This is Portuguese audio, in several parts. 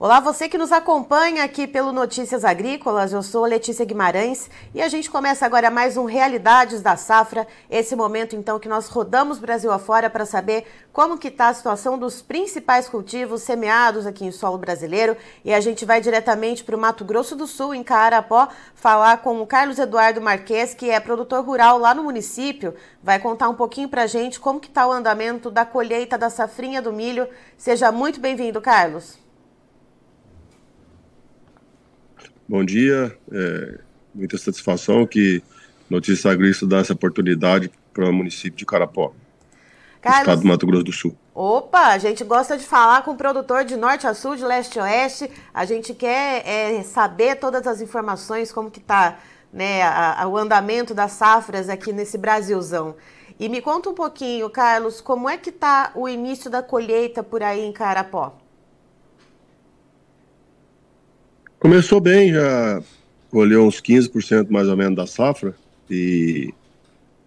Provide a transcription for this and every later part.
Olá, você que nos acompanha aqui pelo Notícias Agrícolas, eu sou Letícia Guimarães e a gente começa agora mais um Realidades da Safra, esse momento então que nós rodamos Brasil afora para saber como que está a situação dos principais cultivos semeados aqui em solo brasileiro e a gente vai diretamente para o Mato Grosso do Sul, em Carapó, falar com o Carlos Eduardo Marques, que é produtor rural lá no município, vai contar um pouquinho para a gente como que está o andamento da colheita da safrinha do milho. Seja muito bem-vindo, Carlos. Bom dia, é, muita satisfação que Notícia Agrícola dá essa oportunidade para o município de Carapó, Carlos, estado do Mato Grosso do Sul. Opa, a gente gosta de falar com o produtor de norte a sul, de leste a oeste. A gente quer é, saber todas as informações, como que está né, a, a, o andamento das safras aqui nesse Brasilzão. E me conta um pouquinho, Carlos, como é que está o início da colheita por aí em Carapó? Começou bem, já colheu uns 15% mais ou menos da safra e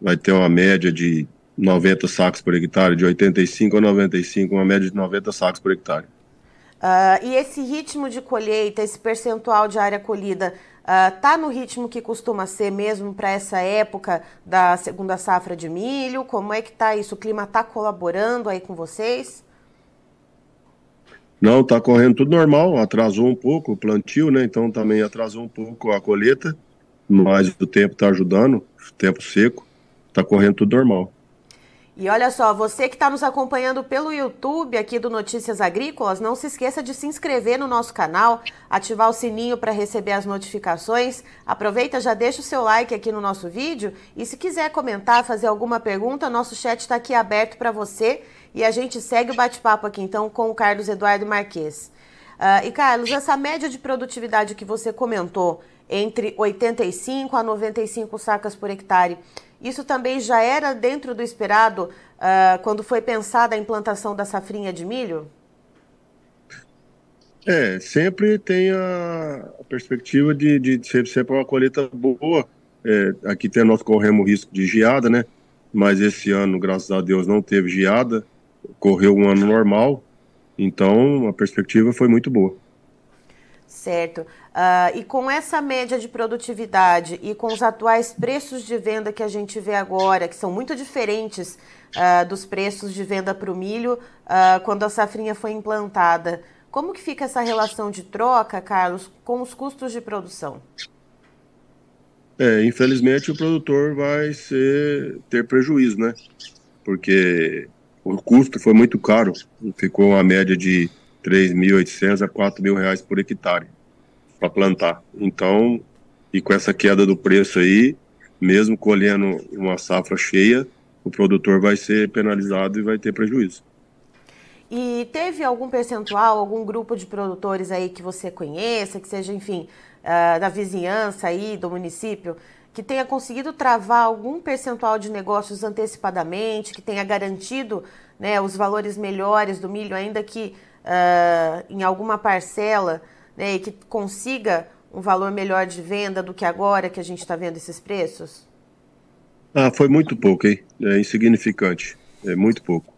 vai ter uma média de 90 sacos por hectare, de 85 a 95, uma média de 90 sacos por hectare. Uh, e esse ritmo de colheita, esse percentual de área colhida, está uh, no ritmo que costuma ser mesmo para essa época da segunda safra de milho? Como é que está isso? O clima está colaborando aí com vocês? Não, está correndo tudo normal, atrasou um pouco o plantio, né? Então também atrasou um pouco a colheita, mas o tempo está ajudando, tempo seco, está correndo tudo normal. E olha só, você que está nos acompanhando pelo YouTube aqui do Notícias Agrícolas, não se esqueça de se inscrever no nosso canal, ativar o sininho para receber as notificações. Aproveita, já deixa o seu like aqui no nosso vídeo e se quiser comentar, fazer alguma pergunta, nosso chat está aqui aberto para você. E a gente segue o bate-papo aqui então com o Carlos Eduardo Marques. Uh, e Carlos, essa média de produtividade que você comentou, entre 85 a 95 sacas por hectare, isso também já era dentro do esperado uh, quando foi pensada a implantação da safrinha de milho? É, sempre tem a, perspectiva de, de ser sempre uma colheita boa. É, aqui tem nós corremos risco de geada, né? Mas esse ano, graças a Deus, não teve geada correu um ano normal, então a perspectiva foi muito boa. Certo. Uh, e com essa média de produtividade e com os atuais preços de venda que a gente vê agora, que são muito diferentes uh, dos preços de venda para o milho uh, quando a safrinha foi implantada, como que fica essa relação de troca, Carlos, com os custos de produção? É, infelizmente o produtor vai ser, ter prejuízo, né? Porque o custo foi muito caro, ficou uma média de 3.800 a 4.000 reais por hectare para plantar. Então, e com essa queda do preço aí, mesmo colhendo uma safra cheia, o produtor vai ser penalizado e vai ter prejuízo. E teve algum percentual, algum grupo de produtores aí que você conheça, que seja, enfim, uh, da vizinhança aí, do município, que tenha conseguido travar algum percentual de negócios antecipadamente, que tenha garantido né, os valores melhores do milho, ainda que uh, em alguma parcela, né, e que consiga um valor melhor de venda do que agora que a gente está vendo esses preços? Ah, foi muito pouco, hein? É insignificante. É muito pouco.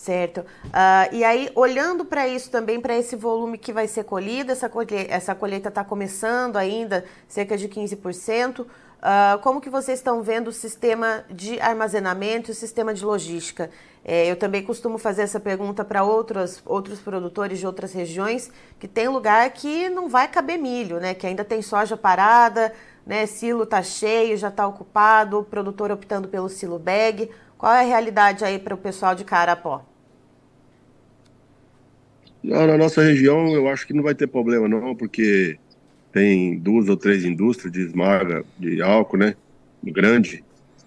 Certo. Uh, e aí, olhando para isso também, para esse volume que vai ser colhido, essa colheita essa colheita está começando ainda, cerca de 15%. Uh, ah, como que vocês estão vendo o sistema de armazenamento e o sistema de logística? É, eu também costumo fazer essa pergunta para outros, outros produtores de outras regiões, que tem lugar que não vai caber milho, né? Que ainda tem soja parada, né? Silo está cheio, já está ocupado, o produtor optando pelo silo bag. Qual é a realidade aí para o pessoal de Carapó? Na nossa região, eu acho que não vai ter problema, não, porque tem duas ou três indústrias de esmaga de álcool, né? Grande.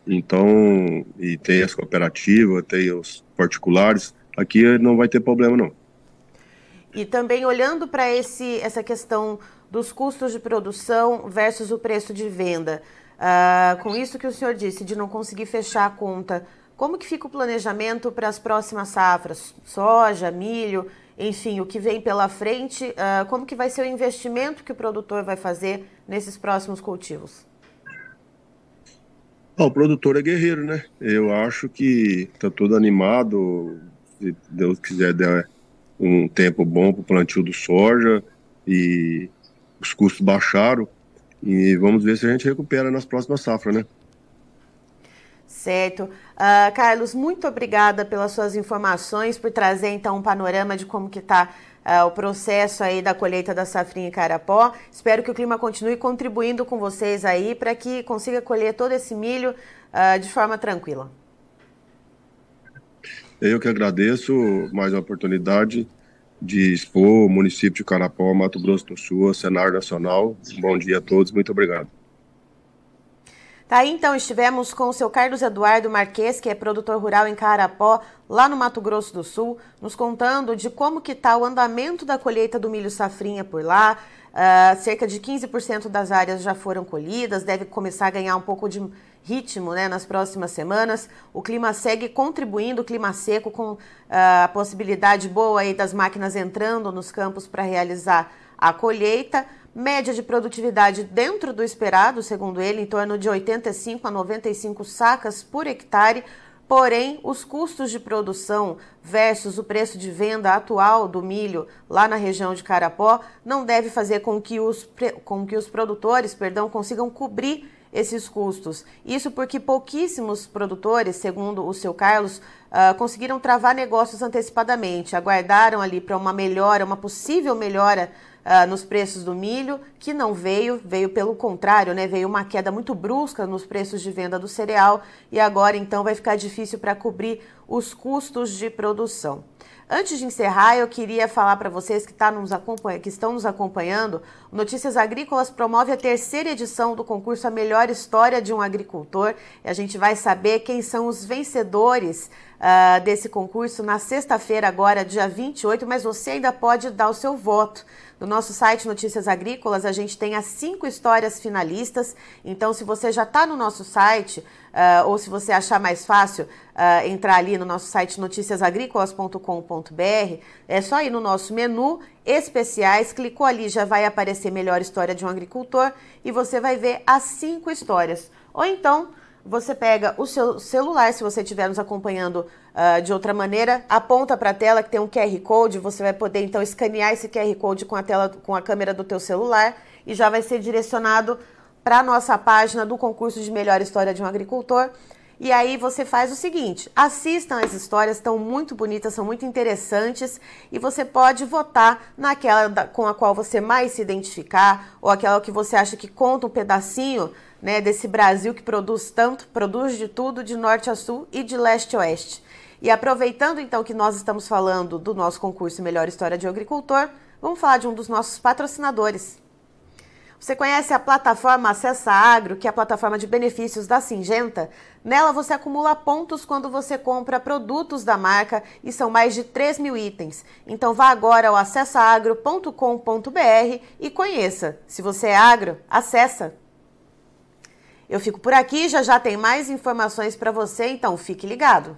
Então, e tem as cooperativas, tem os particulares. Aqui não vai ter problema, não. E também olhando para essa questão dos custos de produção versus o preço de venda. Uh, com isso que o senhor disse, de não conseguir fechar a conta, como que fica o planejamento para as próximas safras? Soja, milho, enfim, o que vem pela frente, uh, como que vai ser o investimento que o produtor vai fazer nesses próximos cultivos? Ah, o produtor é guerreiro, né? Eu acho que está todo animado, se Deus quiser der um tempo bom para o plantio do soja e os custos baixaram. E vamos ver se a gente recupera nas próximas safras, né? Certo. Uh, Carlos, muito obrigada pelas suas informações, por trazer então um panorama de como que está uh, o processo aí da colheita da safrinha em Carapó. Espero que o clima continue contribuindo com vocês aí para que consiga colher todo esse milho uh, de forma tranquila. Eu que agradeço mais uma oportunidade de expor o município de Carapó, Mato Grosso do Sul, cenário nacional. bom dia a todos, muito obrigado. Tá aí, então, estivemos com o seu Carlos Eduardo Marques, que é produtor rural em Carapó, lá no Mato Grosso do Sul, nos contando de como que está o andamento da colheita do milho safrinha por lá. Uh, cerca de 15% das áreas já foram colhidas, deve começar a ganhar um pouco de ritmo né, nas próximas semanas. O clima segue contribuindo, o clima seco, com uh, a possibilidade boa aí das máquinas entrando nos campos para realizar a colheita. Média de produtividade dentro do esperado, segundo ele, em torno de 85 a 95 sacas por hectare. Porém, os custos de produção versus o preço de venda atual do milho lá na região de Carapó não deve fazer com que os, com que os produtores perdão, consigam cobrir esses custos. Isso porque pouquíssimos produtores, segundo o seu Carlos, uh, conseguiram travar negócios antecipadamente, aguardaram ali para uma melhora, uma possível melhora uh, nos preços do milho, que não veio, veio pelo contrário, né? Veio uma queda muito brusca nos preços de venda do cereal e agora então vai ficar difícil para cobrir os custos de produção. Antes de encerrar, eu queria falar para vocês que, tá nos que, estão nos acompanhando, Notícias Agrícolas promove a terceira edição do concurso A Melhor História de um Agricultor. E a gente vai saber quem são os vencedores uh, desse concurso na sexta-feira, agora, dia 28, mas você ainda pode dar o seu voto. No nosso site Notícias Agrícolas, a gente tem as cinco histórias finalistas. Então, se você já está no nosso site, uh, ou se você achar mais fácil uh, entrar ali no nosso site noticiasagricolas.com.br, é só ir no nosso menu especiais, clicou ali, já vai aparecer Melhor História de um Agricultor e você vai ver as cinco histórias. Ou então você pega o seu celular, se você estiver nos acompanhando uh, de outra maneira, aponta para a tela que tem um QR Code, você vai poder então escanear esse QR Code com a tela, com a câmera do teu celular e já vai ser direcionado para a nossa página do concurso de melhor história de um agricultor. E aí você faz o seguinte: assistam as histórias, estão muito bonitas, são muito interessantes, e você pode votar naquela com a qual você mais se identificar, ou aquela que você acha que conta um pedacinho né, desse Brasil que produz tanto, produz de tudo, de norte a sul e de leste a oeste. E aproveitando então que nós estamos falando do nosso concurso Melhor História de Agricultor, vamos falar de um dos nossos patrocinadores. Você conhece a plataforma Acessa Agro, que é a plataforma de benefícios da Singenta? Nela você acumula pontos quando você compra produtos da marca e são mais de 3 mil itens. Então vá agora ao acessaagro.com.br e conheça. Se você é agro, acessa! Eu fico por aqui, já já tem mais informações para você, então fique ligado.